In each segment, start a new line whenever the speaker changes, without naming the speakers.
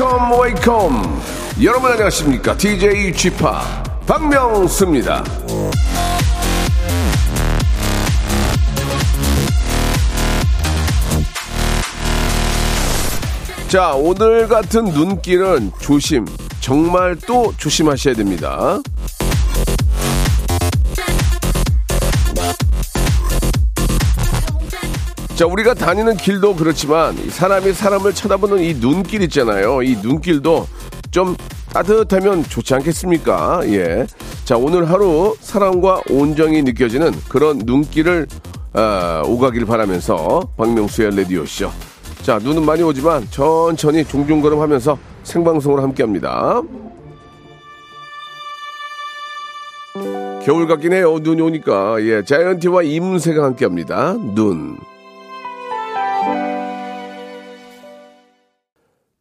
Welcome welcome. 여러분 안녕하십니까? DJ 지팍 박명수입니다. 자, 오늘 같은 눈길은 조심, 정말 또 조심하셔야 됩니다. 자, 우리가 다니는 길도 그렇지만 사람이 사람을 쳐다보는 이 눈길 있잖아요. 이 눈길도 좀 따뜻하면 좋지 않겠습니까? 예. 자, 오늘 하루 사랑과 온정이 느껴지는 그런 눈길을 아, 오가길 바라면서 박명수의 레디오쇼. 자, 눈은 많이 오지만 천천히 종종걸음 하면서 생방송을 함께 합니다. 겨울 같긴 해요. 눈이 오니까. 예, 자이언티와 이문세가 함께 합니다. 눈.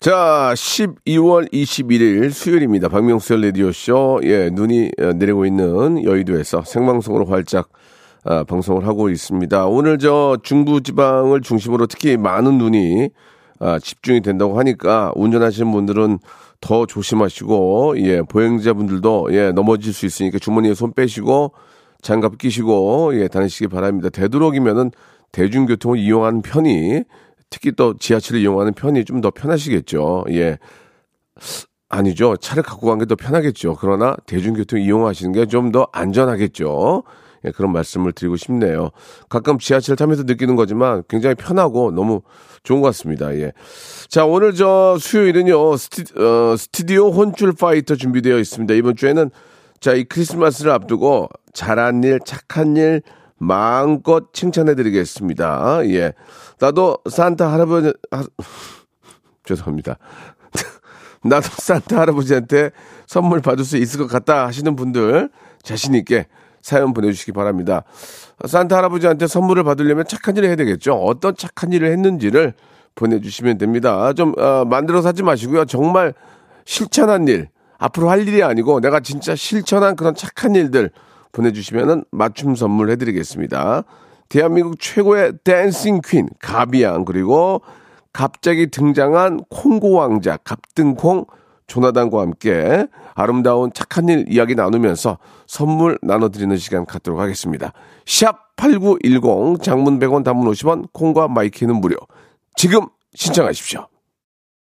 자, 12월 21일 수요일입니다. 박명수의 라디오쇼. 예, 눈이 내리고 있는 여의도에서 생방송으로 활짝 아, 방송을 하고 있습니다. 오늘 저 중부지방을 중심으로 특히 많은 눈이 아, 집중이 된다고 하니까 운전하시는 분들은 더 조심하시고 예 보행자분들도 예 넘어질 수 있으니까 주머니에 손 빼시고 장갑 끼시고 예 다니시기 바랍니다. 되도록이면은 대중교통을 이용하는 편이 특히 또 지하철을 이용하는 편이 좀 더 편하시겠죠. 예. 아니죠. 차를 갖고 간 게 더 편하겠죠. 그러나 대중교통 이용하시는 게 좀 더 안전하겠죠. 예, 그런 말씀을 드리고 싶네요. 가끔 지하철 타면서 느끼는 거지만 굉장히 편하고 너무 좋은 것 같습니다. 예. 자, 오늘 저 수요일은요, 스티, 어, 스튜디오 혼줄 파이터 준비되어 있습니다. 이번 주에는 자, 이 크리스마스를 앞두고 잘한 일, 착한 일, 마음껏 칭찬해 드리겠습니다. 예. 나도 산타 할아버지, 하, 죄송합니다. 나도 산타 할아버지한테 선물 받을 수 있을 것 같다 하시는 분들 자신있게 사연 보내주시기 바랍니다. 산타 할아버지한테 선물을 받으려면 착한 일을 해야 되겠죠. 어떤 착한 일을 했는지를 보내주시면 됩니다. 좀 어, 만들어서 하지 마시고요. 정말 실천한 일, 앞으로 할 일이 아니고 내가 진짜 실천한 그런 착한 일들 보내주시면 맞춤 선물 해드리겠습니다. 대한민국 최고의 댄싱 퀸 가비양 그리고 갑자기 등장한 콩고 왕자 갑등콩 조나단과 함께 아름다운 착한 일 이야기 나누면서 선물 나눠드리는 시간 갖도록 하겠습니다. 샵 8910 장문 100원 단문 50원 콩과 마이키는 무료. 지금 신청하십시오.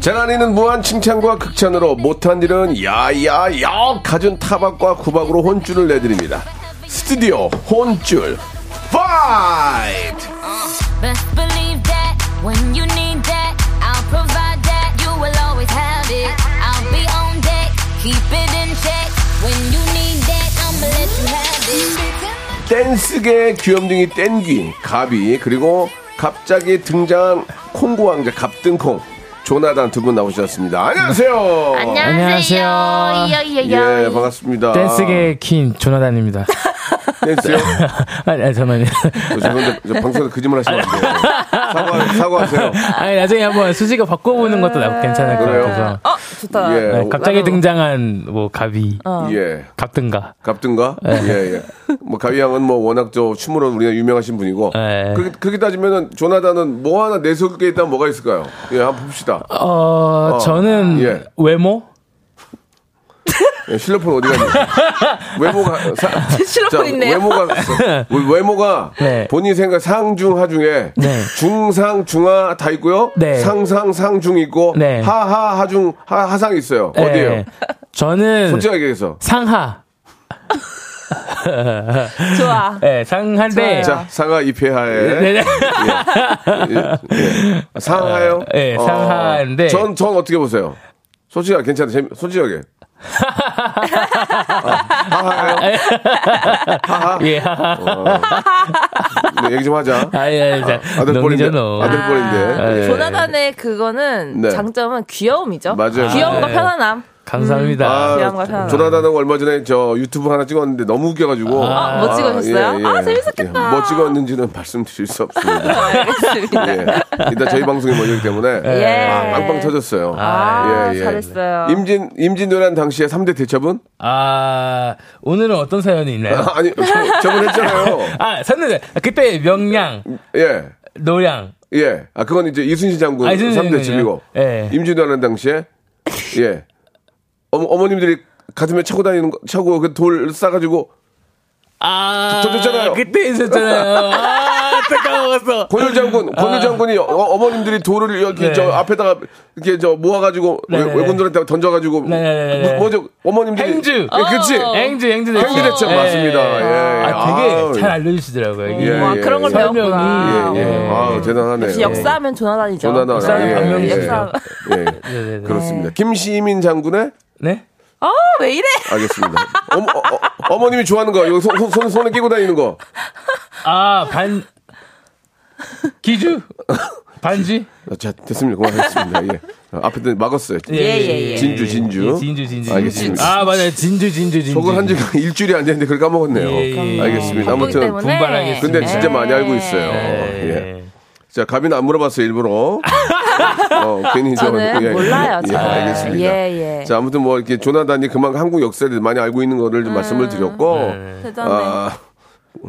재난이는 무한 칭찬과 극찬으로 못한 일은 야야야 갖은 타박과 구박으로 혼쭐을 내드립니다. 스튜디오 혼쭐
fight!
댄스계 귀염둥이 땡귀 가비 그리고 갑자기 등장한 콩고 왕자 갑등콩 조나단 두 분 나오셨습니다. 안녕하세요.
안녕하세요.
예 반갑습니다.
댄스계 퀸 조나단입니다.
댄스요?
아니, 아니 잠깐만요.
저 죄송한데 저 방송에서 거짓말 하시면 안 돼요. 사과 사과하세요.
아니 나중에 한번 수식어 바꿔보는 것도 나- 괜찮을 것? 같아서.
어, 좋다.
예.
네, 갑자기 등장한 뭐 가비,
예.
갑든가.
갑든가? 예, 예. 뭐, 가위양은 뭐, 워낙 저, 춤으로 우리가 유명하신 분이고.
네.
그렇게, 그렇게 따지면은, 조나단은 뭐 하나 내세울 게 있다면 뭐가 있을까요? 예, 한번 봅시다.
어,
어,
저는
예.
외모?
예, 실로폰 어디 갔니? 외모가, 사,
실로폰 있네요.
외모가, 외모가,
네.
본인 생각 상중, 하중에,
네.
중상, 중하 다 있고요.
네.
상상, 상중 있고,
네.
하하, 하중, 하, 하상 있어요.
네.
어디에요?
저는
솔직하게 얘기해서.
상하.
좋아.
예, 상한데.
자, 상하 입회하에.
네 네.
예, 예. 상하요?
예, 상하인데.
전, 전 어떻게 보세요? 솔직하게 괜찮아. 솔직하게. 아?
예, 하하.
어. 네, 얘기 좀 하자.
아니, 아니, 자,
아들 뻘인데.
농이죠, 농.
아들 뻘인데.
아,
예.
예.
조나단의 그거는
네.
장점은 귀여움이죠.
맞아요.
귀여움과
네.
편안함.
감사합니다.
아,
거 편하다.
조나단은 얼마 전에 저 유튜브 하나 찍었는데 너무 웃겨가지고.
아,
뭐 찍으셨어요? 아, 재밌었겠다.
예, 뭐 찍었는지는 말씀드릴 수 없습니다.
알겠습니다.
예. 일단 저희 방송이 먼저이기 때문에
예.
아, 빵빵 터졌어요.
아,
예, 예.
잘했어요.
임진 임진 노란 당시에 3대 대처분?
아, 오늘은 어떤 사연이 있나요?
아, 아니 저- 저번 했잖아요.
아, 샀는데, 그때 명량,
예.
노량.
예. 아 그건 이제 이순신 장군
아, 이순신
3대
장군이요?
집이고.
예.
임진 노란 당시에 예. 어머, 어머 님들이 가슴에 차고 다니는 거 차고 그 돌 싸가지고
아,
터졌잖아요.
그때 있었잖아요. 아, 또 까먹었어.
권율 장군, 권율 장군이 어, 머님들이 돌을 이렇게
네.
저 앞에다가 이렇게 저 모아가지고
네, 네,
외군들한테 던져가지고
네, 네, 네.
뭐- 뭐죠? 어머님들이
행주.
예, 그렇지.
행주, 행주 대첩.
행주 대첩 맞습니다. 예, 예.
아, 되게
아우.
잘 알려주시더라고요. 이게.
예,
와,
예,
그런 걸
예.
배웠구나.
예, 예. 아우, 대단하네요.
역시 역사하면 조나단이죠.
조나단.
역사는
예. 예. 예.
네네네.
그렇습니다. 김시민 장군의
네?
아, 왜 이래?
알겠습니다. 어머, 어 머님이 좋아하는 거, 이거 손, 손, 손, 손에 끼고 다니는 거.
아, 반, 기주? 반지?
아, 자, 됐습니다. 그만하겠습니다. 예. 아, 앞에 들 막았어요.
예, 예, 예.
진주, 진주.
예, 진주, 진주.
알겠습니다.
아, 맞아요. 진주, 진주, 진주.
속을 한 지가 일주일이 안 됐는데 그걸 까먹었네요.
예, 예.
알겠습니다.
바쁘기
아무튼.
분발하겠습니다.
근데 진짜 많이 알고 있어요.
예.
예. 자, 가비는 안 물어봤어요, 일부러. 어, 괜히 저.
저는 몰라요,
예,
잘.
알겠습니다.
예, 예.
자, 아무튼 뭐 이렇게 조나단이 그만큼 한국 역사에 대해서 많이 알고 있는 거를 좀 말씀을 드렸고.
음. 대단해.
아,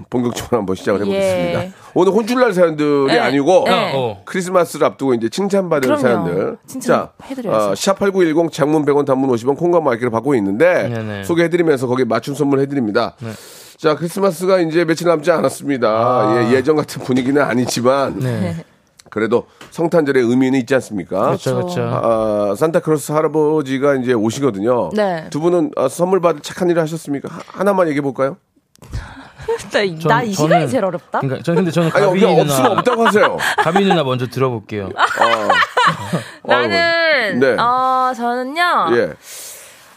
본격적으로 한번 시작을 해보겠습니다.
예.
오늘 혼쭐날 사연들이
네.
아니고
네.
어.
크리스마스를 앞두고 이제 칭찬받을
그럼요.
사연들. 자. 어, 샵8910 장문 100원 단문 50원 콩과 마이크를 받고 있는데
네네.
소개해드리면서 거기에 맞춤 선물 해드립니다. 자, 크리스마스가 이제 며칠 남지 않았습니다. 예, 예전 같은 분위기는 아니지만
네.
그래도 성탄절의 의미는 있지 않습니까?
그렇죠, 그렇죠.
아, 산타크로스 할아버지가 이제 오시거든요.
네.
두 분은 아, 선물 받을 착한 일을 하셨습니까? 하- 하나만 얘기해 볼까요?
나 이 시간이 제일 어렵다.
그러니까, 저 근데 저는
아니,
가비
그냥
누나.
없으면 없다고 하세요.
가비 누나 먼저 들어볼게요.
나는
네.
어 저는요.
예.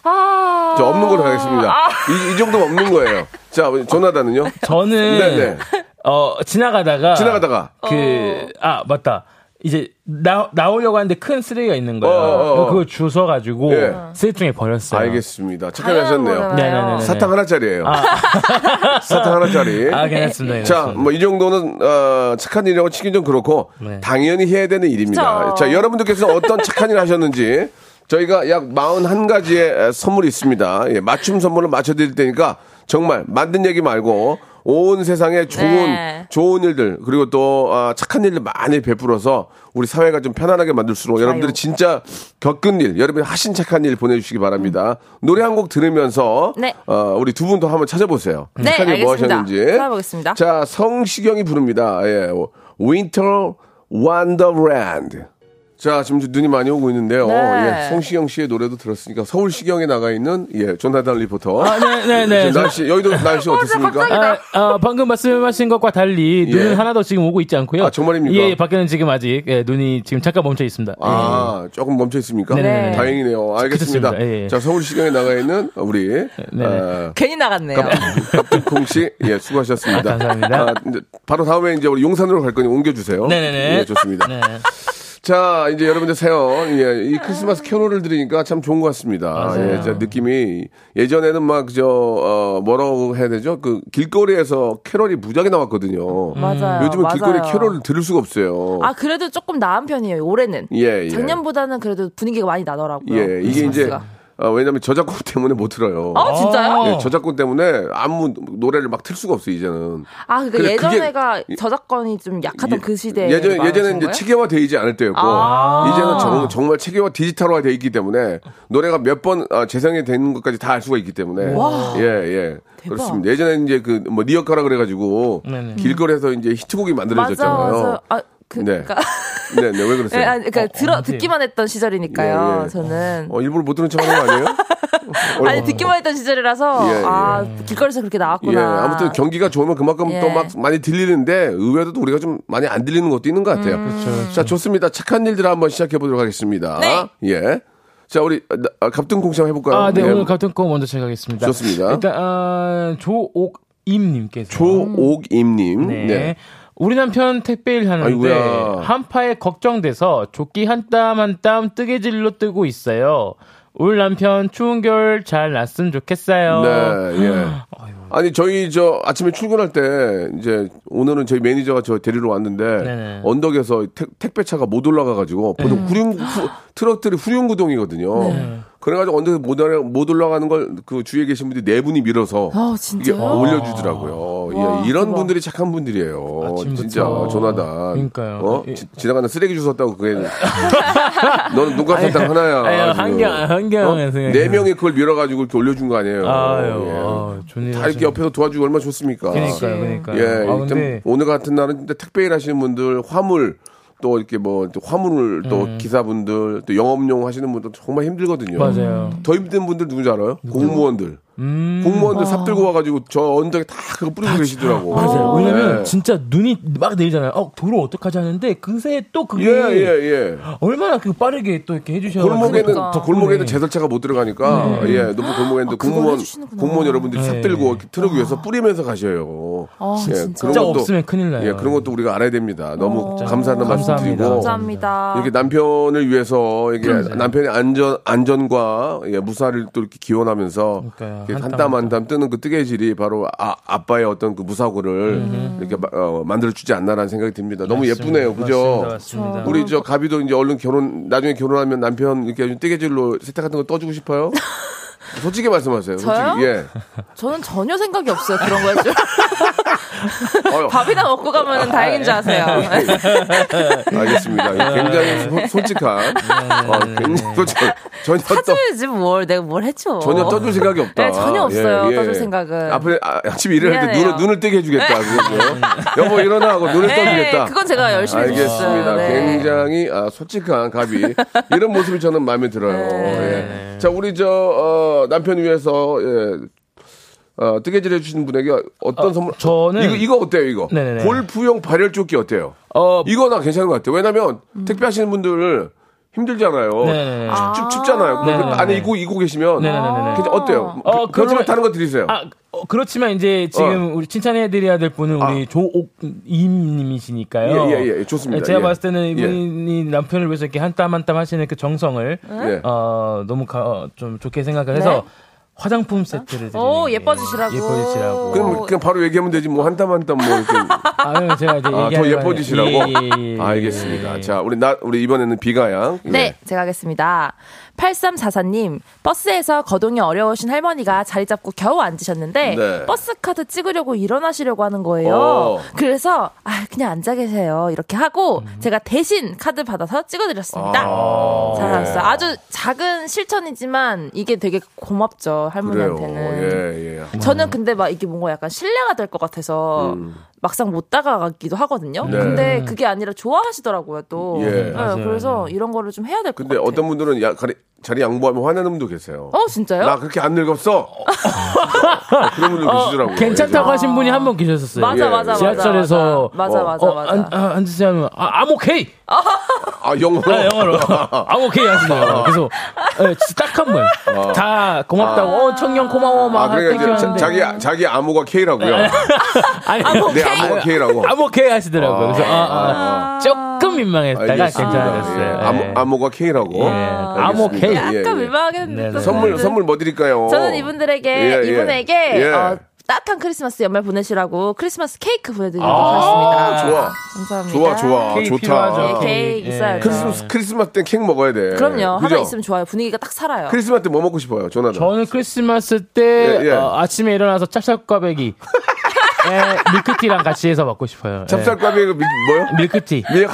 아.
저 없는 걸로 가겠습니다. 이, 이 정도면 없는 거예요. 자, 조나단은요?
저는
네네.
어 지나가다가
지나가다가.
그아 맞다 이제 나 나오려고 하는데 큰 쓰레기가 있는 거예요.
어, 어, 어.
그걸 주워 가지고
예.
쓰레기통에 버렸어요.
알겠습니다. 착하게 하셨네요.
네네네.
사탕 하나짜리예요. 사탕 하나짜리.
아 괜찮습니다.
자. 뭐 이 정도는 어, 착한 일이라고 치긴 좀 그렇고
네.
당연히 해야 되는 일입니다.
그쵸.
자, 여러분들께서 어떤 착한 일 하셨는지 저희가 약 41가지의 선물이 있습니다. 예, 맞춤 선물을 맞춰드릴 테니까 정말 만든 얘기 말고 온 세상에 좋은
네.
좋은 일들 그리고 또 아, 착한 일들 많이 베풀어서 우리 사회가 좀 편안하게 만들수록 여러분들이 진짜 겪은 일, 여러분이 하신 착한 일 보내주시기 바랍니다. 노래 한 곡 들으면서
네.
어, 우리 두 분도 한번 찾아보세요.
네,
착한 일뭐
알겠습니다.
하셨는지.
찾아보겠습니다.
자, 성시경이 부릅니다. 예, Winter Wonderland. 자, 지금 눈이 많이 오고 있는데요.
네.
예, 성시경 씨의 노래도 들었으니까 서울 시경에 나가 있는 예, 조나단 리포터.
아, 네, 네, 네.
지금 날씨 여의도 날씨 어떻습니까?
아, 아, 방금 말씀하신 것과 달리
예.
눈은 하나도 지금 오고 있지 않고요.
아, 정말입니까?
예, 밖에는 지금 아직 예, 눈이 지금 잠깐 멈춰 있습니다.
아, 조금 멈춰 있습니다.
네네네.
다행이네요. 알겠습니다.
예, 예.
자, 서울 시경에 나가 있는 우리
네네.
어,
괜히 나갔네요.
갑툭콩 씨, 예, 수고하셨습니다.
아, 감사합니다.
아, 이제 바로 다음에 이제 우리 용산으로 갈 거니 옮겨 주세요.
네 네네.
예, 좋습니다.
네.
자, 이제 여러분들 사연, 예, 이 크리스마스 캐롤을 들으니까 참 좋은 것 같습니다.
맞아요.
예, 저 느낌이 예전에는 막 저, 어, 뭐라고 해야 되죠? 그 길거리에서 캐롤이 무지하게 나왔거든요.
맞아요.
요즘은
맞아요.
길거리 캐롤을 들을 수가 없어요.
아 그래도 조금 나은 편이에요. 올해는.
예, 예.
작년보다는 그래도 분위기가 많이 나더라고요.
예, 이게 이제,
크리스마스가.
어, 왜냐면 저작권 때문에 못 들어요.
아 진짜요?
예, 저작권 때문에 아무 노래를 막 틀 수가 없어요, 이제는.
아 그러니까
그래,
예전에가 저작권이 좀 약하던 그 시대에
예전, 예전에는 이제
거예요?
체계화 되지 않을 때였고,
아.
이제는 정, 정말 체계화 디지털화 돼 있기 때문에, 노래가 몇 번 아, 재생이 되는 것까지 다 알 수가 있기 때문에.
와.
예, 예.
대박.
그렇습니다. 예전에는 이제 그, 뭐, 리어카라 그래 가지고,
네네.
길거리에서 이제 히트곡이
맞아
만들어졌잖아요.
맞아. 아 그,
네.
그러니까
네, 네, 왜 그러세요?
예, 아니, 그러니까 들어
언제?
듣기만 했던 시절이니까요.
예, 예.
저는
어, 일부러 못 들은 척 하는 거 아니에요?
아니 듣기만 했던 시절이라서
예, 예.
아 길거리에서 그렇게 나왔구나.
예, 아무튼 경기가 좋으면 그만큼
예.
또막 많이 들리는데 의외로 또 우리가 좀 많이 안 들리는 것도 있는 것 같아요. 자, 좋습니다. 착한 일들 한번 시작해 보도록 하겠습니다.
네.
예. 자, 우리 아, 갑등콩 시험 해볼까요?
아, 네,
예.
오늘 거 먼저 시작하겠습니다.
좋습니다.
일단, 아, 조옥임님께서.
조옥임님.
네.
네.
우리 남편 택배일 하는데
아이고야.
한파에 걱정돼서 조끼 한 땀 한 땀 뜨개질로 뜨고 있어요. 우리 남편 추운 겨울 잘 났으면 좋겠어요.
네, 예. 아니 저희 저 아침에 출근할 때 이제 오늘은 저희 매니저가 저 데리러 왔는데
네네.
언덕에서 택, 택배차가 못 올라가 가지고 보통 후륜 후- 트럭들이 후륜 구동이거든요. 그래가지고 언덕에 못, 올라, 못 올라가는 걸 그 주위에 계신 분들이 네 분이 밀어서
아
이게
진짜요?
올려주더라고요. 예, 이런
대박.
분들이 착한 분들이에요.
아침부터.
진짜 조나단.
그러니까요.
어?
예.
지, 지나가는 쓰레기 주웠다고 그게 너는 눈깔사탕 하나야.
아유,
지금.
환경, 환경에서.
어? 네 명이 그걸 밀어가지고 이렇게 올려준 거 아니에요.
아유,
예.
아,
일다 이렇게
하시네.
옆에서 도와주고 얼마나 좋습니까?
그러니까요, 그러니까요.
예,
아,
좀
근데.
오늘 같은 날은 택배 일 하시는 분들, 화물, 또 이렇게 뭐또 화물을 또 기사분들, 또 영업용 하시는 분들 정말 힘들거든요.
음. 맞아요.
더 힘든 분들 누군지 알아요? 공무원들.
음.
공무원들 삽 들고 와가지고 저 언덕에 다 그거 뿌리고 계시더라고.
맞아요. 왜냐면
예.
진짜 눈이 막 내리잖아요. 어, 도로 어떡하지 하는데 그새 또 그게
예, 예, 예.
얼마나 그 빠르게 또 이렇게 해주셔서
골목에는
그러니까.
더 골목에는
네.
제설차가 못 들어가니까 예 높은 골목에는
아,
공무원. 공무원 여러분들이 삽
네.
들고 트럭 위에서 뿌리면서 가셔요.
아, 진짜?
진짜 없으면 큰일 나요.
예 그런 것도 우리가 알아야 됩니다. 너무 감사하다는 말씀
감사합니다.
드리고
감사합니다.
이렇게 남편을 위해서 이게 남편의 안전 안전과 예, 무사를 또 이렇게 기원하면서
그러니까요.
이렇게 한한땀땀한한땀 뜨는 그 뜨개질이 바로 아, 아빠의 어떤 그 무사고를 이렇게 마- 어, 만들어 주지 않나라는 생각이 듭니다. 너무 예쁘네요, 그죠?
맞습니다. 맞습니다.
우리 저 가비도 이제 얼른 결혼 나중에 결혼하면 남편 이렇게 뜨개질로 세탁 같은 거 떠주고 싶어요? 솔직히 말씀하세요. 솔직히.
저요?
예.
저는 전혀 생각이 없어요 그런 거에 밥이나 먹고 가면 다행인 줄 아세요.
알겠습니다. 굉장히 소- 솔직한. 어, 굉장히 솔직한. 전혀 떠,
사줘야지 뭘 내가 뭘 했죠.
전혀 떠줄 생각이 없다.
네, 전혀 없어요, 떠줄 생각은.
앞에 아, 아침에 일을 할 때. 눈을, 눈을 뜨게 해주겠다. 그거죠. 여보 일어나 하고 눈을
네,
떠주겠다.
그건 제가 열심히
알겠습니다.
네.
굉장히 아, 솔직한 가비 이런 모습이 저는 마음에 들어요.
네.
예. 자 우리 저 어, 남편 위해서 예. 어, 뜨개질 해주시는 분에게 어떤 선물?
저는-
이거 이거 어때요? 이거
네네네.
골프용 발열조끼 어때요?
어,
이거 나 괜찮은 것 같아요. 왜냐면 택배 하시는 분들 힘들잖아요.
네네네.
춥, 춥, 잖아요
네네네.
안에 입고 입고 계시면
네네네네.
괜찮- 어때요?
어,
그러면
그렇지만-
다른 거 드리세요.
아, 어, 그렇지만 이제 지금 우리 칭찬해드려야 될 분은 우리 조옥임님이시니까요.
아. 예, 예, 예, 좋습니다.
제가
예.
봤을 때는
예.
이분이 남편을 위해서 이렇게 한 땀 한 땀 하시는 그 정성을
예.
어, 너무 가, 어, 좀 좋게 생각을 해서
네.
화장품 세트를 드리는
오,
게
예뻐지시라고.
예뻐지시라고.
그럼 그냥 바로 얘기하면 되지 뭐 한 땀 한 땀 뭐 이렇게
아, 그럼 제가 이제
아, 더 예뻐지시라고.
예, 예, 예,
알겠습니다.
예.
자, 우리 나 우리 이번에는 비가양. 예.
네, 제가 하겠습니다. 8344님, 버스에서 거동이 어려우신 할머니가 자리 잡고 겨우 앉으셨는데,
네.
버스 카드 찍으려고 일어나시려고 하는 거예요.
어.
그래서, 아, 그냥 앉아 계세요. 이렇게 하고,
음.
제가 대신 카드 받아서 찍어드렸습니다.
아.
잘하셨어요. 아주 작은 실천이지만, 이게 되게 고맙죠. 할머니한테는.
예, 예.
저는 근데 막 이게 뭔가 약간 신뢰가 될 것 같아서 막상 못 다가가기도 하거든요.
음. 네.
근데 그게 아니라 좋아하시더라고요 또.
예.
네. 그래서 이런 거를 좀 해야 될것
근데
같아요.
어떤 분들은 야, 가리, 자리 양보하면 화내는 분도 계세요.
어 진짜요?
나 그렇게 안 늙었어. 어, 그런 분들 계시더라고요.
괜찮다고 하신 분이 한 분 계셨었어요.
맞아
예.
맞아 맞아.
지하철에서
맞아
어,
맞아
어,
맞아.
안, 아, 앉으세요 하면, 아, I'm okay!
아, 영어로.
아, 영어로. I'm okay 하시더라고요. 그래서, 예, 진짜 딱한 분. 다 고맙다고, 어, 청년 고마워, 막,
아, 그러니까 이제 자. 자기 자기 암호가 K라고요.
아니,
내 암호가 K라고.
I'm okay 하시더라고요. 그래서, 아, 아, 조금 민망했다가. 괜찮았어요.
예. 암호, 암호가 K라고.
예. 암호. K.
예,
약간
예.
민망하겠는데.
네,
또
네.
선물. 선물 뭐 드릴까요?
저는 이분들에게
예, 예.
이분에게
예.
어, 따뜻한 크리스마스 연말 보내시라고 크리스마스 케이크 보내드리도록
아,
하겠습니다.
좋아.
감사합니다.
좋아, 좋아.
케이크
좋다.
네, 케이크
예.
있어야죠.
크리스마스 크리스마스 때 케이크 먹어야 돼.
그럼요.
그죠?
하나 있으면 좋아요. 분위기가 딱 살아요.
크리스마스 때 뭐 먹고 싶어요, 조나단?
저는 크리스마스 때
예, 예.
어, 아침에 일어나서 찹쌀 꽈배기 예, 밀크티랑 같이 해서 먹고 싶어요. 예.
찹쌀과비 그 미- 뭐요?
밀크티.
밀-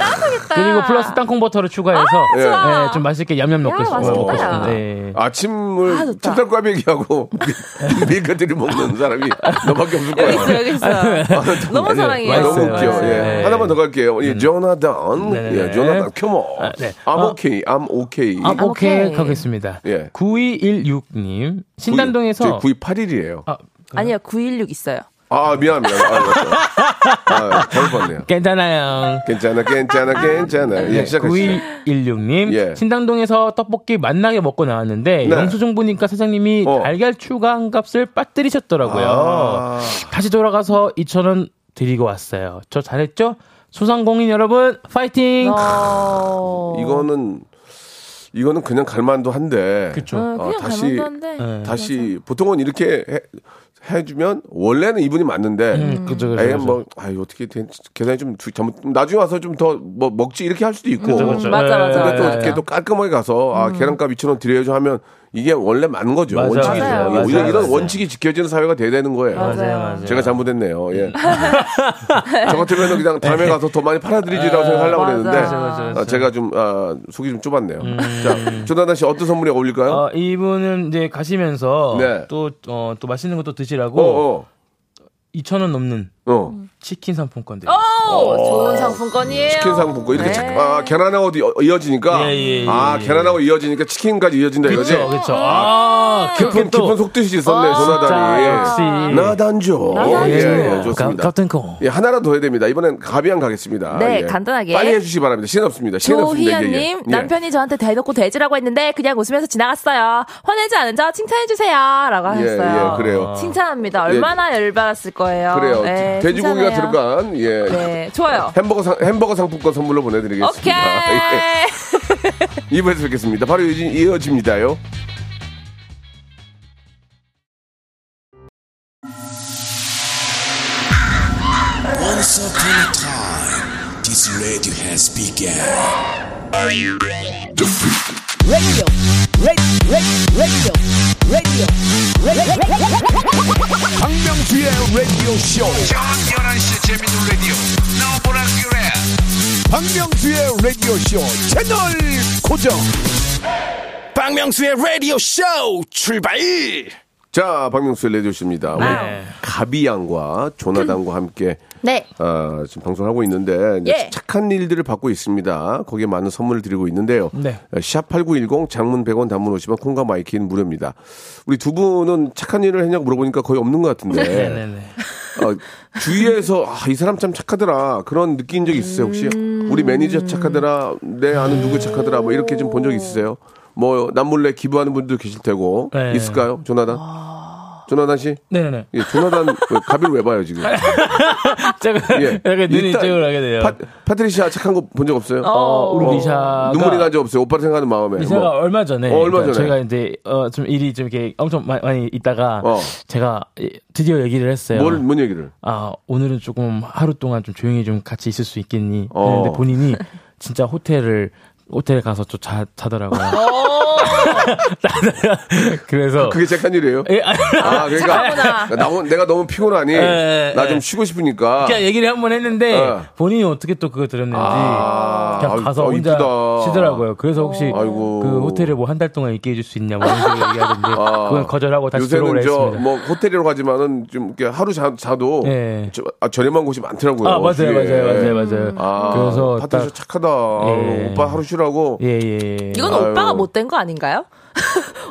그리고 플러스 땅콩 버터를 추가해서
예.
좋아.
예, 좀 맛있게 얌얌 먹고
야,
싶어요. 먹고 싶은데. 예.
아침을
아, 좋다.
찹쌀과비기하고 밀크티를 먹는 사람이 너밖에 없을
여기
거야.
있어, 여기 있어. 너무 사랑해요.
아, 너무
맛있어요,
웃겨. 예.
네.
하나만 더 갈게요. 이 조나단.
네네네.
예, 조나단. 컴온.
아, 네.
I'm
어.
okay. I'm okay.
아, 오케이
오케이.
하겠습니다.
예.
9216님 신단동에서
928일이에요.
아,
아니요, 916 있어요.
아. 아, 맞다. 아, 잘못 봤네요.
괜찮아요.
괜찮아, 괜찮아, 괜찮아. 예, 시작하시죠.
9116님
예.
신당동에서 떡볶이 맛나게 먹고 나왔는데
네.
영수증 보니까 사장님이
어.
달걀 추가한 값을 빠뜨리셨더라고요.
아.
다시 돌아가서 2,000원 드리고 왔어요. 저 잘했죠? 소상공인 여러분 파이팅!
어...
이거는, 이거는 그냥 갈만도 한데.
그쵸.
어, 그냥
어, 다시-
다시 한데.
네.
다시, 보통은 이렇게 해, 해주면, 원래는 이분이 맞는데.
음, 그죠, 그죠,
에이,
그죠.
뭐, 아 어떻게, 된- 계산이 좀 두- 잘못, 나중에 와서 좀 더, 뭐, 먹지, 이렇게 할 수도 있고.
그죠, 그죠.
맞아,
예,
맞아.
근데 또
예,
이렇게
예.
또 깔끔하게 가서, 아, 계란값 2,000원 드려야죠 하면, 이게 원래 맞는 거죠.
맞아요.
원칙이죠.
맞아요,
이게 오히려
맞아요.
이런
맞아요.
원칙이 지켜지는 사회가 돼야 되는 거예요.
맞아요, 맞아요.
제가 잘못했네요. 예. 저 같으면 그냥 다음에 가서 더 많이 팔아드리지라고 생각하려고
맞아.
그랬는데,
맞아,
맞아, 맞아.
아, 제가 좀, 아, 속이 좀 좁았네요. 자, 조나단 씨 어떤 선물이 어울릴까요?
어, 이분은 이제 가시면서
네.
또, 어, 또 맛있는 것도 드시라고
어, 어,
2,000원 넘는
어.
치킨 상품권 드려요.
오, 좋은 상품권이에요.
치킨 상품권. 이렇게
네.
착- 아, 계란하고 이어- 이어지니까.
예, 예, 예,
아,
예.
계란하고 이어지니까 치킨까지 이어진다 이거지?
그쵸, 그쵸. 아,
깊은,
그렇게 또
깊은 속뜻이 있었네,
아,
조나단이.
진짜 역시.
나단죠.
나단죠.
예, 예, 좋습니다.
같은 거.
예, 하나라도 더 해야 됩니다. 이번엔 가비안 가겠습니다.
네,
예.
간단하게.
빨리 해주시기 바랍니다. 시간 없습니다. 시간 없습니다. 예, 예.
조희연님,
예.
남편이 저한테 대놓고 돼지라고 했는데 그냥 웃으면서 지나갔어요. 화내지 않은 저 칭찬해 주세요. 라고
예,
하셨어요.
예, 그래요.
칭찬합니다. 얼마나 열받았을 거예요.
그래요.
네,
돼지고기가
칭찬해요.
들어간, 예.
네, 좋아요.
햄버거 상, 햄버거 상품권 선물로 보내드리겠습니다.
오케이.
예. 2부에서 뵙겠습니다. 바로 이어집니다요.
Once upon a time, this radio has begun.
박명수의 라디오 쇼. 저녁 11시 재밌는 라디오. 너보라 그래. 박명수의 라디오 쇼 채널 고정. 박명수의 라디오 쇼 출발.
자, 박명수의 라디오 쇼입니다. 오늘
네.
가비양과 조나단과 함께
네.
아, 지금 방송하고 있는데
예.
착한 일들을 받고 있습니다. 거기에 많은 선물을 드리고 있는데요.
네.
샵8910 장문 100원 단문 50원 콩과 my K는 무료입니다. 우리 두 분은 착한 일을 했냐고 물어보니까 거의 없는 것 같은데
네네네.
어, 주위에서 아, 이 사람 참 착하더라 그런 느낀 적 있으세요 혹시? 우리 매니저 착하더라 내 아는 누구 착하더라 뭐 이렇게 좀 본 적 있으세요? 뭐 남몰래 기부하는 분도 계실 테고
네.
있을까요, 조나단? 조나단 씨?
네네네.
예, 조나단 왜, 가비를 왜 봐요 지금?
제가
예.
약간 눈이 이쪽으로 가게 돼요.
파, 파트리샤 착한 거 본 적 없어요?
어, 우리
어,
리샤가
눈물이 난적 없어요. 오빠를 생각하는 마음에.
리샤가
뭐.
얼마 전에,
어, 얼마
그러니까
전에.
저희가 이제 어, 좀 일이 좀 이렇게 엄청 많이, 많이 있다가
어.
제가 이- 드디어 얘기를 했어요.
뭘, 뭔 얘기를?
아 오늘은 조금 하루 동안 좀 조용히 좀 같이 있을 수 있겠니?
어.
했는데 본인이 진짜 호텔을 호텔에 가서 좀 자, 자더라고요. 그래서
그게 착한 일이에요?
예, 아니,
아, 그러니까
착하구나.
나, 내가 너무 피곤하니
예,
나
예.
좀 쉬고 싶으니까.
그냥 얘기를 한 번 했는데
어.
본인이 어떻게 또 그거 들었는지
아,
그냥 가서
아,
혼자
이쁘다.
쉬더라고요. 그래서 혹시
아이고.
그 호텔에 뭐 한 달 동안 있게 해줄 수 있냐고 이런 식으로 얘기하던데
아,
그건 거절하고 다시
요새는
들어오라
저
했습니다.
뭐 호텔이라고 하지만은 좀 이렇게 하루 자, 자도
예.
저, 아, 저렴한 곳이 많더라고요.
아 맞아요. 맞아요 맞아요 맞아요.
아,
그래서 딱
착하다.
예.
오빠 하루 쉬 라고.
예 예.
이건
아유.
오빠가 못된 거 아닌가요?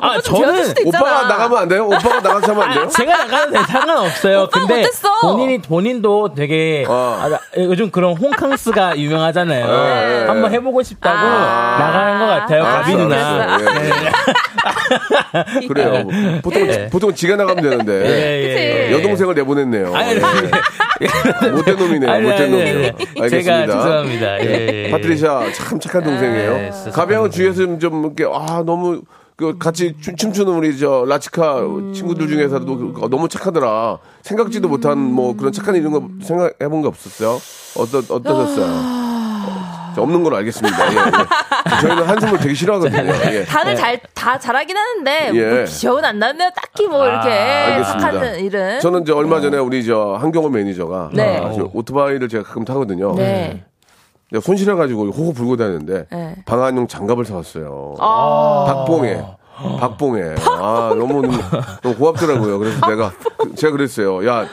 아 저는.
오빠가 나가면 안 돼요? 오빠가 나가서 하면 안 돼요?
아, 제가 나가는 데 상관없어요. 근데
못했어.
본인이 본인도 되게
어.
아, 나- 요즘 그런 홍캉스가 유명하잖아요.
네.
한번 해보고 싶다고
아.
나가는 것 같아요.
아,
가비 누나.
그랬어.
예, 예. 그래요. 보통
예.
보통 지가 나가면 되는데
예, 예.
여동생을 내보냈네요.
아니,
예. 못된 놈이네요.
아니,
못된
아니,
놈.
아니, 아니.
알겠습니다.
제가 죄송합니다. 예, 예.
파트리샤 참 착한 동생이에요.
네, 진짜
가병은 주위에서 좀 이렇게 아 너무 그 같이 춤, 춤추는 우리 저 라치카 친구들 중에서도 그- 너무 착하더라. 생각지도 못한 뭐 그런 착한 이런 거 생각해 본 거 없었어요? 어떠 어떠셨어요? 자, 없는 걸로 알겠습니다. 예, 예. 저희는 한숨을 되게 싫어하거든요. 예.
다들 잘, 다 잘하긴 하는데,
예.
뭐 기억은 안 나네요. 딱히 뭐 이렇게
알겠습니다.
일은.
저는 이제 얼마 전에 우리 저 한경호 매니저가
네.
아, 저 오토바이를 제가 가끔 타거든요.
네.
내가 손 시려가지고 호호 불고 다니는데
네.
방한용 장갑을 사왔어요.
아.
박봉에. 박봉에. 아, 너무, 너무, 고맙더라고요. 그래서 내가, 그- 제가 그랬어요. 야,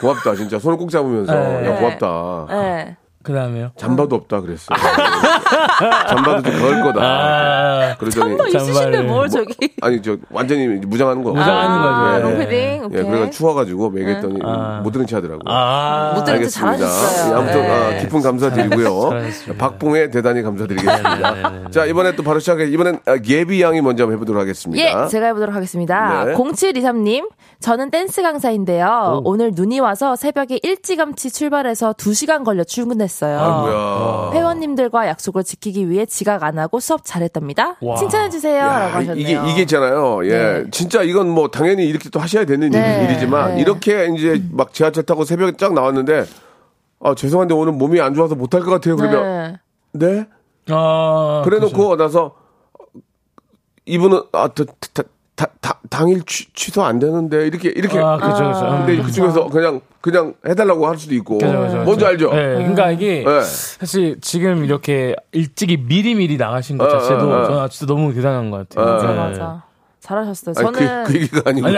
고맙다. 진짜 손을 꼭 잡으면서.
네.
야, 고맙다.
네.
그 다음에요.
잠바도 없다 그랬어요. 잠바도 좀 그럴 거다.
아,
그러더니.
뭐 있으신데 뭘 저기.
아니, 저, 완전히 무장하는 거.
무장하는
아,
거죠. 예.
롱패딩.
예. 그래가 추워가지고 매겼더니
아.
못 들은 체 하더라고요.
아.
못 들은 체 잘하셨어요.
예, 아무튼
네.
아, 깊은 감사드리고요.
잘하셨습니다.
박봉에 대단히 감사드리겠습니다. 자 이번에 또 바로 시작해. 이번엔 아, 예비 양이 먼저 한번 해보도록 하겠습니다.
예, 제가 해보도록 하겠습니다.
네.
0723님, 저는 댄스 강사인데요. 오늘 눈이 와서 새벽에 일찌감치 출발해서 2 시간 걸려 출근했어요.
아이고야.
회원님들과 약속을 지키기 위해 지각 안 하고 수업 잘했답니다.
와.
칭찬해주세요.
야,
라고 하셨네요.
이게 이게 있잖아요. 예,
네.
진짜 이건 뭐 당연히 이렇게 또 하셔야 되는
네.
일, 이지만
네.
이렇게 이제 막 지하철 타고 새벽에 쫙 나왔는데 아 죄송한데 오늘 몸이 안 좋아서 못할 것 같아요. 그러면
네.
네?
아,
그래놓고 나서 이분은 아 다, 다, 다, 다, 당일 취, 취소 안 되는데 이렇게 이렇게
아, 그죠, 그죠.
근데
음.
그중에서 그냥 그냥 해달라고 할 수도 있고
그죠, 그죠,
뭔지
그죠.
알죠?
네, 그러니까 이게
네.
사실 지금 이렇게 일찍이 미리 미리 나가신 것
어,
자체도
어, 어.
저는 진짜 너무 대단한 것 같아요.
맞아,
네.
맞아. 잘하셨어요.
아니,
저는.
그, 그 얘기가 아니고
아니,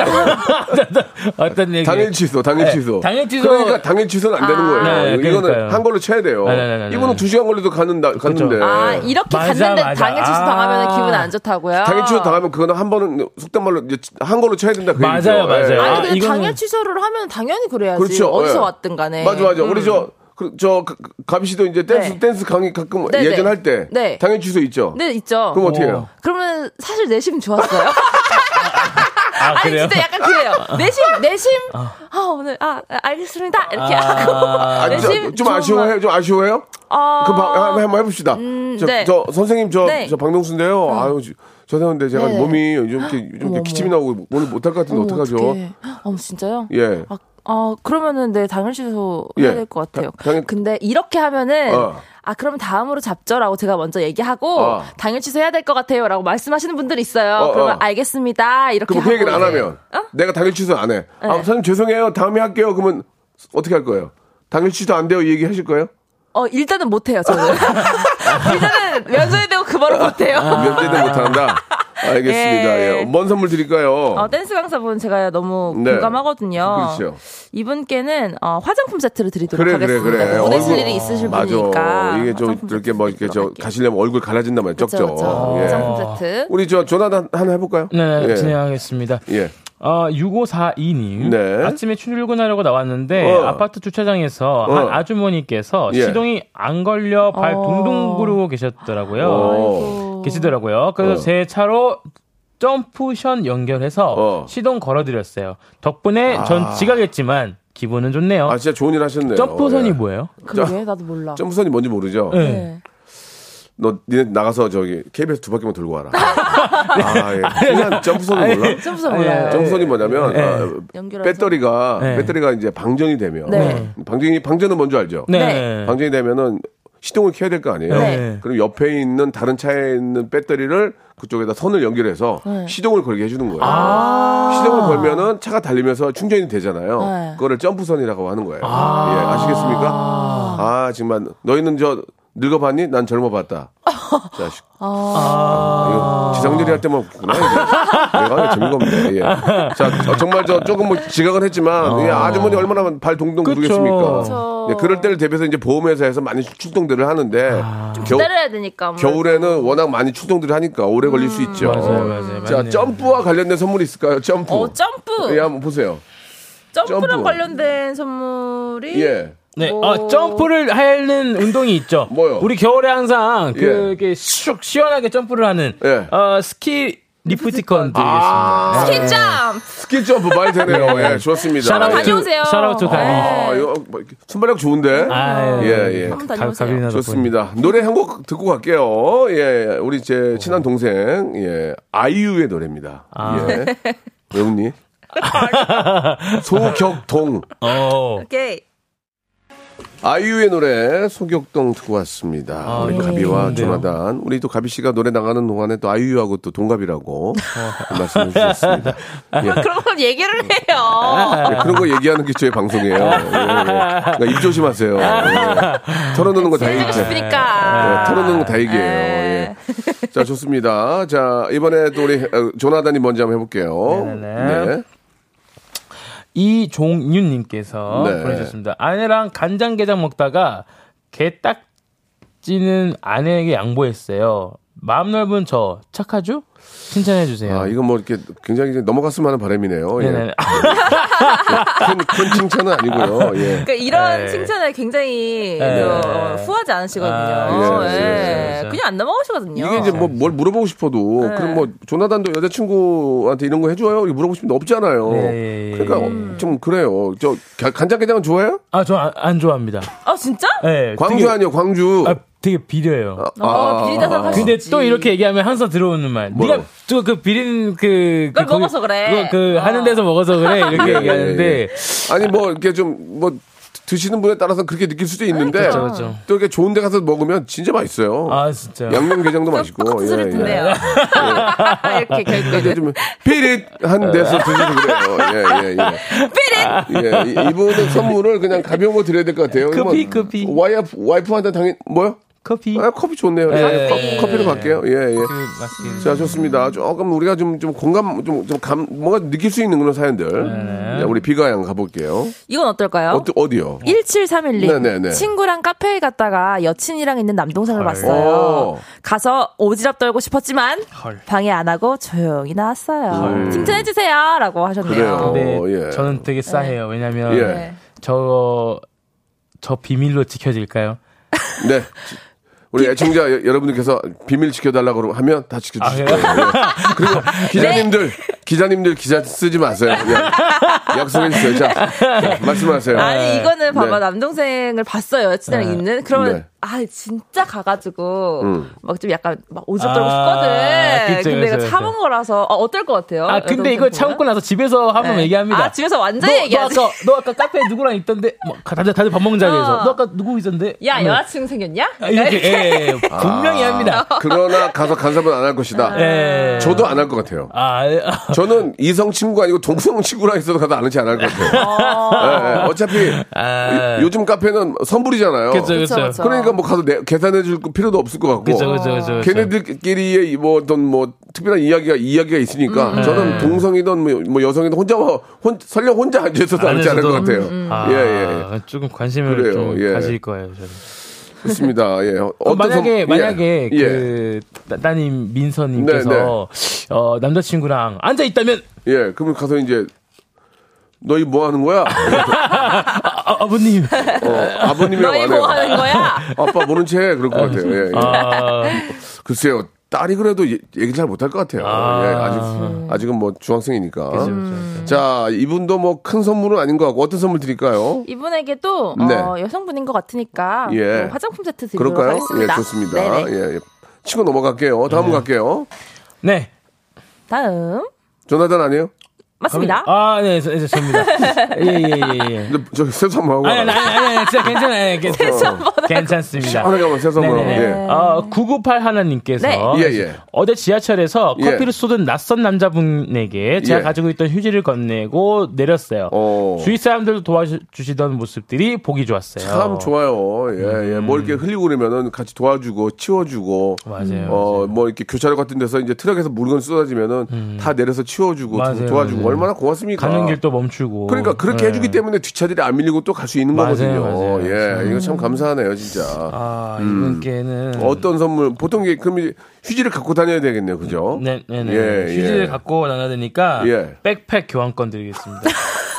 어떤 얘기?
당일 취소, 당일
네,
취소.
당일 취소.
그러니까 당일 취소는 안 되는
아.
거예요.
네,
이거는
그러니까요.
한 걸로 쳐야 돼요.
네, 네, 네, 네,
이분은
네.
두 시간 걸려도 가는 갔는데.
아, 이렇게
맞아,
갔는데
맞아.
당일 취소
아.
당하면 기분 안 좋다고요?
당일 취소 당하면 그거는 한 번은 속된 말로 이제 한 걸로 쳐야 된다. 그
맞아요,
얘기죠.
맞아요.
예.
아니,
아,
근데
이거는-
당일 취소를 하면 당연히 그래야지.
그렇죠.
어디서
예.
왔든 간에.
맞아, 맞아.
음.
우리 저, 그, 저, 그, 가비 씨도 이제 댄스,
네.
댄스 강의 가끔
네,
예전
네.
할 때.
네.
당일 취소 있죠?
네, 있죠.
그럼 어떻게 해요?
그러면 사실 내심 좋았어요.
아,
아니
그래요?
진짜 약간 그래요. 내심 내심 아, 오늘 아 알겠습니다 이렇게
아.
하고
아, 저,
내심
좀 아쉬워해요? 좀 아쉬워해요?
아,
그, 방, 한번 해봅시다.
음,
저,
네.
저, 선생님, 저,
네.
저 박명수인데요. 아유, 저- 죄송한데 제가
네.
몸이 요즘 이렇게, 이렇게 기침이 나오고 오늘 못할 것 같은데
어머,
어떡하죠?
어떡해. 진짜요?
예.
아, 아 그러면은 네 당일 취소 해야
예.
될것 같아요.
다- 당일-
근데 이렇게 하면은
어.
아 그럼 다음으로 잡죠라고 제가 먼저 얘기하고
어.
당일 취소해야 될 것 같아요라고 말씀하시는 분들이 있어요.
어,
그러면
어.
알겠습니다 이렇게
그럼 그 얘기를 안 하면
어?
내가 당일 취소 안 해. 아,
네.
선생님 죄송해요. 다음에 할게요. 그러면 어떻게 할 거예요? 당일 취소 안 돼요. 이 얘기 하실 거예요?
어 일단은 못 해요 저는. 일단은 대고 그 말을 못해요.
면제는 못 한다. 알겠습니다.
예.
예. 뭔 선물 드릴까요?
어, 댄스 강사 분 제가 너무
네.
공감하거든요.
그렇죠.
이분께는 어, 화장품 세트를 드리도록
그래 그래
하겠습니다.
그래.
보내실
얼굴-
일이 있으실
맞아.
분이니까.
이게 좀 이렇게 뭐 이렇게 저. 가시려면 얼굴 가려진단 말이에요.
그쵸,
적죠.
그쵸.
예.
화장품 세트.
우리 저 조나단 하나 해볼까요?
네,
예.
진행하겠습니다.
예.
어, 6542님.
네.
아침에 출근하려고 나왔는데
어.
아파트 주차장에서
어.
한 아주머니께서
예.
시동이 안 걸려 발
어.
둥둥 구르고 계셨더라고요.
어.
계시더라고요. 그래서
어.
제 차로 점프션 연결해서
어.
시동 걸어드렸어요. 덕분에 전 지각했지만 기분은 좋네요.
아 진짜 좋은 일 하셨네요.
점프선이
예.
뭐예요?
그러게 나도 몰라.
점프선이 뭔지 모르죠?
네.
네.
너 니네 나가서 저기 KBS 두 바퀴만 돌고 와라. 아, 예. 그냥 점프선은 몰라?
점프선
아니,
몰라요.
점프선이 뭐냐면
네.
아. 배터리가
네.
배터리가 이제 방전이 되면
네.
방전이 방전은 뭔지 알죠?
네.
방전이 되면은 시동을 켜야 될 거 아니에요.
네.
그럼 옆에 있는 다른 차에 있는 배터리를 그쪽에다 선을 연결해서
네.
시동을 걸게 해주는 거예요.
아.
시동을 걸면은 차가 달리면서 충전이 되잖아요.
네.
그거를 점프선이라고 하는 거예요. 예, 아시겠습니까? 아, 정말 너희는 저 늙어봤니? 난 젊어봤다. 자식.
아.
이거 지상렬이 할 때만 웃구나. 이게. 내가 재미가 없네. 예. 자, 어, 정말 저 조금 뭐 지각은 했지만 이 아주머니 얼마나 발 동동. 구르겠습니까? 네, 그럴 때를 대비해서 이제 보험회사에서 많이 출동들을 하는데 겨우,
기다려야 되니까. 아무래도.
겨울에는 워낙 많이 출동들을 하니까 오래 걸릴 수 있죠.
맞아요, 맞아요.
자,
맞네요.
점프와 관련된 선물이 있을까요? 점프.
어 점프.
예, 한번 보세요.
점프랑
점프.
관련된 선물이.
예.
네,
오.
어, 점프를 하는 운동이 있죠.
뭐요?
우리 겨울에 항상 그
예.
이렇게 슉 시원하게 점프를 하는
예.
어, 스키 리프트권 드리겠습니다.
아,
스키 점프.
스키 점프 많이 되네요. 예, 좋습니다. 예.
다녀오세요.
shout out 가비.
아, 이거 뭐 순발력 좋은데?
아,
예, 예.
한번 다녀오세요.
좋습니다. 노래 한 곡 듣고 갈게요. 예, 우리 제 친한 동생, 예, 아이유의 노래입니다.
아.
예. 왜 웃니? 소격동.
어.
오케이.
아이유의 노래 소격동 듣고 왔습니다.
아,
우리
너무
가비와? 조나단. 우리 또 가비 씨가 노래 나가는 동안에 또 아이유하고 또 동갑이라고
어.
말씀해 주셨습니다. 예.
그런 건 얘기를 해요.
예, 그런 거 얘기하는 게 저희 방송이에요. 예, 예. 그러니까 입 조심하세요. 예. 털어놓는 거 다 얘기해요. 예, 털어놓는 거 다 얘기해요. 예. 자, 좋습니다. 자, 이번에 또 우리 어, 조나단이 먼저 한번 해볼게요.
네네네.
네.
이종윤님께서
네.
보내주셨습니다. 아내랑 간장게장 먹다가 게딱지는 아내에게 양보했어요. 마음 넓은 저 착하죠? 칭찬해 주세요.
아, 이건 뭐 이렇게 굉장히 넘어갔으면 하는 바람이네요. 예.
네네.
큰, 큰 칭찬은 아니고요. 예.
그러니까 이런
네.
칭찬을 굉장히
네.
어, 후하지 않으시거든요.
아,
예,
예.
예,
예.
그냥 안 넘어가시거든요.
이게 이제 뭐 뭘 물어보고 싶어도
네.
그럼 뭐 조나단도 여자친구한테 이런 거 해줘요? 물어보고 싶은데 없잖아요.
네, 예, 예.
그러니까 어, 좀 그래요. 저 가- 간장게장은 좋아해요?
아, 저 안 좋아합니다.
아 진짜?
네,
광주
되게,
아니요, 광주.
아, 되게 비려요.
어, 비리다 생각하시지.
근데 또 이렇게 얘기하면 항상 들어오는 말.
뭐라고?
네가 저그 비린 그,
그걸
그 거기-
먹어서 그래.
그
어.
하는 데서 먹어서 그래 이렇게
예,
얘기하는데
예, 예. 아니 뭐 이렇게 좀뭐 드시는 분에 따라서 그렇게 느낄 수도 있는데
그렇죠, 그렇죠.
또 이렇게 좋은 데 가서 먹으면 진짜 맛있어요.
아 진짜.
양념게장도 맛있고.
소리 듣네요. 이렇게
근데
결국에는.
좀 피릿한 데서 드셔도 그래요. 예, 예, 예. 예, 이- 이분은 선물을 그냥 가벼운 거 드려야 될 것 같아요.
커피,
뭐
커피.
와이프, 와이프한테 당연, 뭐요?
커피.
아, 커피 좋네요. 예,
예,
커-
예,
커피로
예,
갈게요. 예, 예.
그 맛있게.
자, 좋습니다. 조금 우리가 좀, 좀 공감, 좀, 좀 감, 뭔가 느낄 수 있는 그런 사연들. 네, 우리 비가양 가볼게요.
이건 어떨까요?
어디, 어디요?
1731님
네네네.
친구랑 카페에 갔다가 여친이랑 있는 남동생을
헐.
봤어요.
오.
가서 오지랖 떨고 싶었지만
헐.
방해 안 하고 조용히 나왔어요.
헐.
칭찬해 주세요 라고 하셨네요.
그래요.
근데
어, 예.
저는 되게 싸해요. 왜냐면
예.
저, 저 비밀로 지켜질까요?
네. 우리 애청자 여- 여러분들께서 비밀 지켜달라고 하면 다 지켜주실
아,
거예요.
그래요?
예. 그리고 기자님들, 기자님들 기자 쓰지 마세요. 예. 약속해 주세요. 자, 자, 말씀하세요.
아니 이거는 봐봐
네.
남동생을 봤어요 여친이랑 있는 그러면
네.
아 진짜 가가지고
음.
막좀 약간 막 오지랖 떨고
아,
싶거든.
그쵸,
근데 이거
그쵸,
참은
그쵸.
거라서 어, 어떨 것 같아요?
아 근데 이거? 참고 나서 집에서 한번
네.
얘기합니다.
아 집에서 완전
너, 너
얘기하지.
아까 너 아까 카페 에 누구랑 있던데 뭐 다들 다들 밥 먹는 자리에서
어.
너 아까 누구 있었는데?
야
하면
여자친구 생겼냐?
아, 이렇게 예, 예, 예. 분명히 합니다.
그러나 가서 간섭은 안 할 것이다.
예.
저도 안 할 것 같아요.
아, 예. 아,
저는 이성 친구가 아니고 동성 친구랑 있어도 가도 안 하지 않을 것 같아요. 예, 예. 어차피
아.
요즘 카페는 선불이잖아요. 그러니까 뭐 가서 내, 계산해 줄 필요도 없을 것 같고.
그쵸, 그쵸, 그쵸.
걔네들끼리의 뭐 어떤 뭐 특별한 이야기가 이야기가 있으니까
음.
저는 동성이든 뭐, 뭐 여성이든 혼자 와- 혼 설령 혼자 앉아 있어도 안 하지 않을 것
앉아서도.
같아요.
아,
예, 예.
조금 관심을
그래요,
좀
예.
가질 거예요, 저는.
좋습니다. 예. 어떤
만약에
선-
만약에
예.
그 따- 따님 민서님께서
네, 네.
어, 남자친구랑 앉아 있다면
예. 예. 그러면 가서 이제 너희 뭐 하는 거야?
아, 아버님
어, 아버님이라고 안 해요.
뭐 하는 거야?
아빠 모른 채 그럴 것 같아요. 예, 예.
아,
글쎄요. 딸이 그래도 예- 얘기 잘 못할 것 같아요.
아.
예, 아직 아직은 뭐 중학생이니까.
그죠, 그죠.
자, 이분도 뭐 큰 선물은 아닌 것 같고 어떤 선물 드릴까요?
이분에게도
네.
어, 여성분인 것 같으니까
예.
뭐 화장품 세트 드리도록
그럴까요?
하겠습니다.
예, 좋습니다. 예, 예. 치고 넘어갈게요. 다음 갈게요.
네.
다음
조나단 아니에요?
맞습니다.
아, 네, 저, 저, 접니다. 예, 예, 예, 예.
근데 저 세수 한번 하고.
아니, 아니, 아니, 아니, 진짜 괜찮아요. 괜찮아요. 괜찮습니다.
시원하게 한번 세수 한번 하고. 예.
어, 998 하나님께서
네.
예, 예.
어제 지하철에서
예.
커피를 쏟은 낯선 남자분에게 제가
예.
가지고 있던 휴지를 건네고 내렸어요.
어.
주위 사람들도 도와주시던 모습들이 보기 좋았어요.
참 좋아요. 예, 예. 뭐 이렇게 흘리고 그러면은 같이 도와주고 치워주고.
맞아요.
어, 뭐 이렇게 교차로 같은 데서 이제 트럭에서 물건 쏟아지면은 다 내려서 치워주고
음. 맞아요,
도와주고
맞아요.
얼마나 고맙습니까?
가는 길도 멈추고.
그러니까 그렇게
네.
해주기 때문에 뒷차들이 안 밀리고 또 갈 수 있는
맞아요,
거거든요.
맞아요.
예, 이거 참 감사하네요, 진짜.
아, 이분께는
어떤 선물 보통 이게 그럼 휴지를 갖고 다녀야 되겠네요, 그죠?
네, 네, 네.
예,
휴지를
예.
갖고 다녀야 되니까
예.
백팩 교환권 드리겠습니다.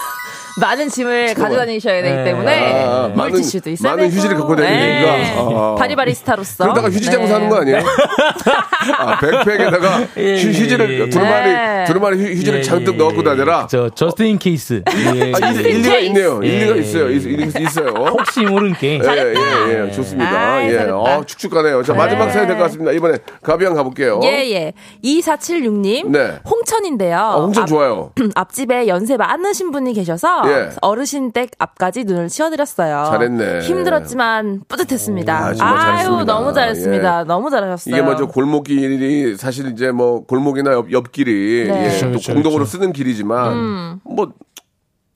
많은 짐을 가져다니셔야 되기
네.
때문에
아, 많은-
물티슈도 있어야
많은. 휴지를 갖고 다니니까.
네.
아.
바리바리스타로서
그러다가 휴지 장사
네.
하는 거 아니에요? 아, 백팩에다가
예,
휴, 휴지를
예, 예.
두루마리
네.
두루마리 휴, 휴지를
예,
잔뜩
예,
넣고
예.
다녀라.
저 just in case. 예,
아, 일,
예.
일리가 있네요.
예.
일리가 있어요. 있, 있어요.
혹시 모른 게.
예, 예, 예, 좋습니다.
아이,
예,
잘했다.
어, 축축하네요. 자, 마지막 사연 될 것 같습니다. 이번에 가비양 가볼게요.
예, 예. 2476님.
네.
홍천인데요.
아, 홍천
앞-
좋아요.
앞집에 연세 많으신 분이 계셔서
예.
어르신 댁 앞까지 눈을 치워드렸어요.
잘했네.
힘들었지만 뿌듯했습니다.
아, 정말 잘했습니다.
아유 너무 잘했습니다.
예.
너무 잘하셨어요.
이게 먼저 골목길이 사실 이제 뭐 골목이나 옆, 옆길이
네.
예, 또
그쵸,
공동으로
그쵸.
쓰는 길이지만 뭐.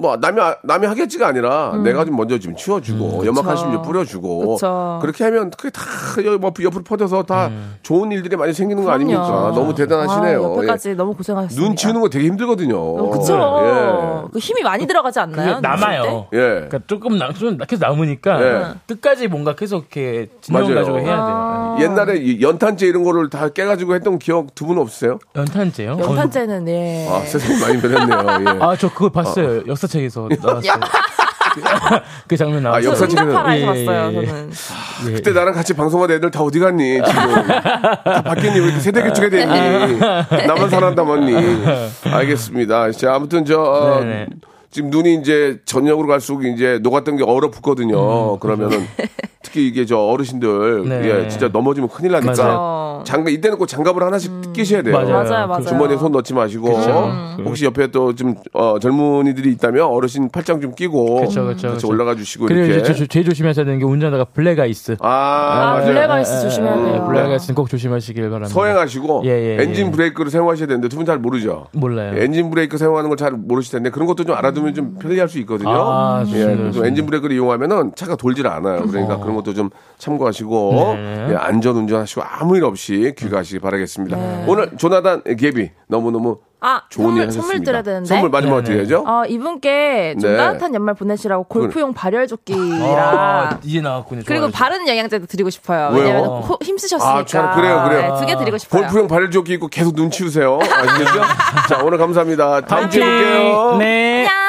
뭐 남이 아- 남이 하겠지가 아니라 내가 좀 먼저 좀 치워주고 연막한심 좀 뿌려주고
그쵸.
그렇게 하면 그게 다 여기 뭐 옆으로 퍼져서 다 좋은 일들이 많이 생기는 거 아닙니까?
그럼요.
너무 대단하시네요.
아, 옆에까지
예.
너무 고생하셨습니다.
눈 치우는 거 되게 힘들거든요.
그쵸. 그 힘이 많이 들어가지 않나요?
그게 남아요.
예. 예.
그러니까 조금 남, 좀 계속 남으니까
예.
끝까지 뭔가 계속 이렇게
맞아요.
가지고 해야
아.
돼요.
옛날에 이 연탄재 이런 거를 다 깨가지고 했던 기억 두 분 없으세요?
연탄재요?
연탄재는 예.
아 세상이 많이 변했네요. 예.
아, 저 그거 봤어요. 역사 책에서 나왔어요. 그 장면
아,
나왔어요.
역사 책에는-
응답하라에서
예,
봤어요.
예, 예.
저는.
예.
그때 나랑 같이 방송한 애들 다 어디 갔니? 지금 다 바뀌니? 왜 이렇게 세대 교체가 됐니? 나만 살았다만니? 알겠습니다. 자, 아무튼 저 어,
네네.
지금 눈이 이제 저녁으로 갈수록 이제 녹았던 게 얼어붙거든요.
음,
그러면은 특히 이게 저 어르신들
네.
예, 진짜 넘어지면 큰일 나니까
맞아요.
장갑 이때는 꼭 장갑을 하나씩 끼셔야 돼요.
맞아요.
맞아요.
주머니에 손 넣지 마시고 혹시 옆에 또좀 어, 젊은이들이 있다면 어르신 팔짱 좀 끼고
그쵸, 그쵸,
같이
그쵸.
올라가 주시고
그리고
이렇게
이제 저- 저- 제일 조심하셔야 되는 게 운전하다가 블랙아이스.
아,
아,
맞아요.
블랙아이스 조심해야 돼요.
네, 블랙아이스는 꼭 조심하시길 바랍니다.
서행하시고
예, 예,
엔진
예.
브레이크를 사용하셔야 되는데 두 분 잘 모르죠.
몰라요.
엔진 브레이크 사용하는 걸 잘 모르실 텐데 그런 것도 좀 알아두면 좀 편리할 수 있거든요.
아,
예,
좋습니다, 좋습니다.
엔진 브레이크를 이용하면은 차가 돌질 않아요. 그러니까 그런 것도 좀 참고하시고
네.
예, 안전 운전하시고 아무 일 없이 귀가하시기 바라겠습니다. 오늘 조나단 갭이 너무 너무
아,
좋은 일
선물,
하셨습니다.
선물 드려야 되는데.
선물 마지막으로
네네.
드려야죠.
어, 이분께 좀
네.
따뜻한 연말 보내시라고 골프용 발열조끼랑
아, 이제 나왔군요.
그리고
좋아요.
바른 영양제도 드리고 싶어요.
왜요?
왜냐면 호- 힘쓰셨으니까.
아, 참, 그래요, 그래요.
두개 드리고 싶어요.
골프용 발열조끼 입고 계속 눈 치우세요. 아시겠죠? 자, 오늘 감사합니다. 다음 주에! 볼게요.
네.
안녕.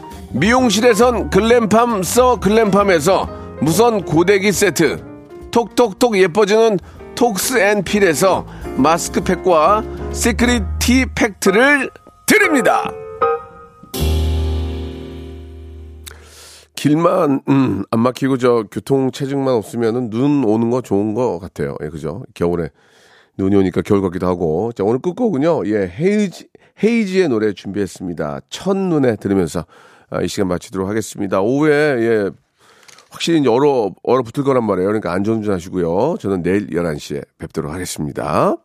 미용실에선 글램팜 써 글램팜에서 무선 고데기 세트 톡톡톡 예뻐지는 톡스앤필에서 마스크팩과 시크릿 티 팩트를 드립니다. 길만 음, 안 막히고 저 교통 체증만 없으면은 눈 오는 거 좋은 거 같아요. 예, 그죠? 겨울에 눈이 오니까 겨울 같기도 하고. 자, 오늘 끝곡은요. 예, 헤이지 헤이지의 노래 준비했습니다. 첫눈에 들으면서 아, 이 시간 마치도록 하겠습니다. 오후에 예, 확실히 얼어 얼어 붙을 거란 말이에요. 그러니까 안전운전 하시고요. 저는 내일 11시에 뵙도록 하겠습니다.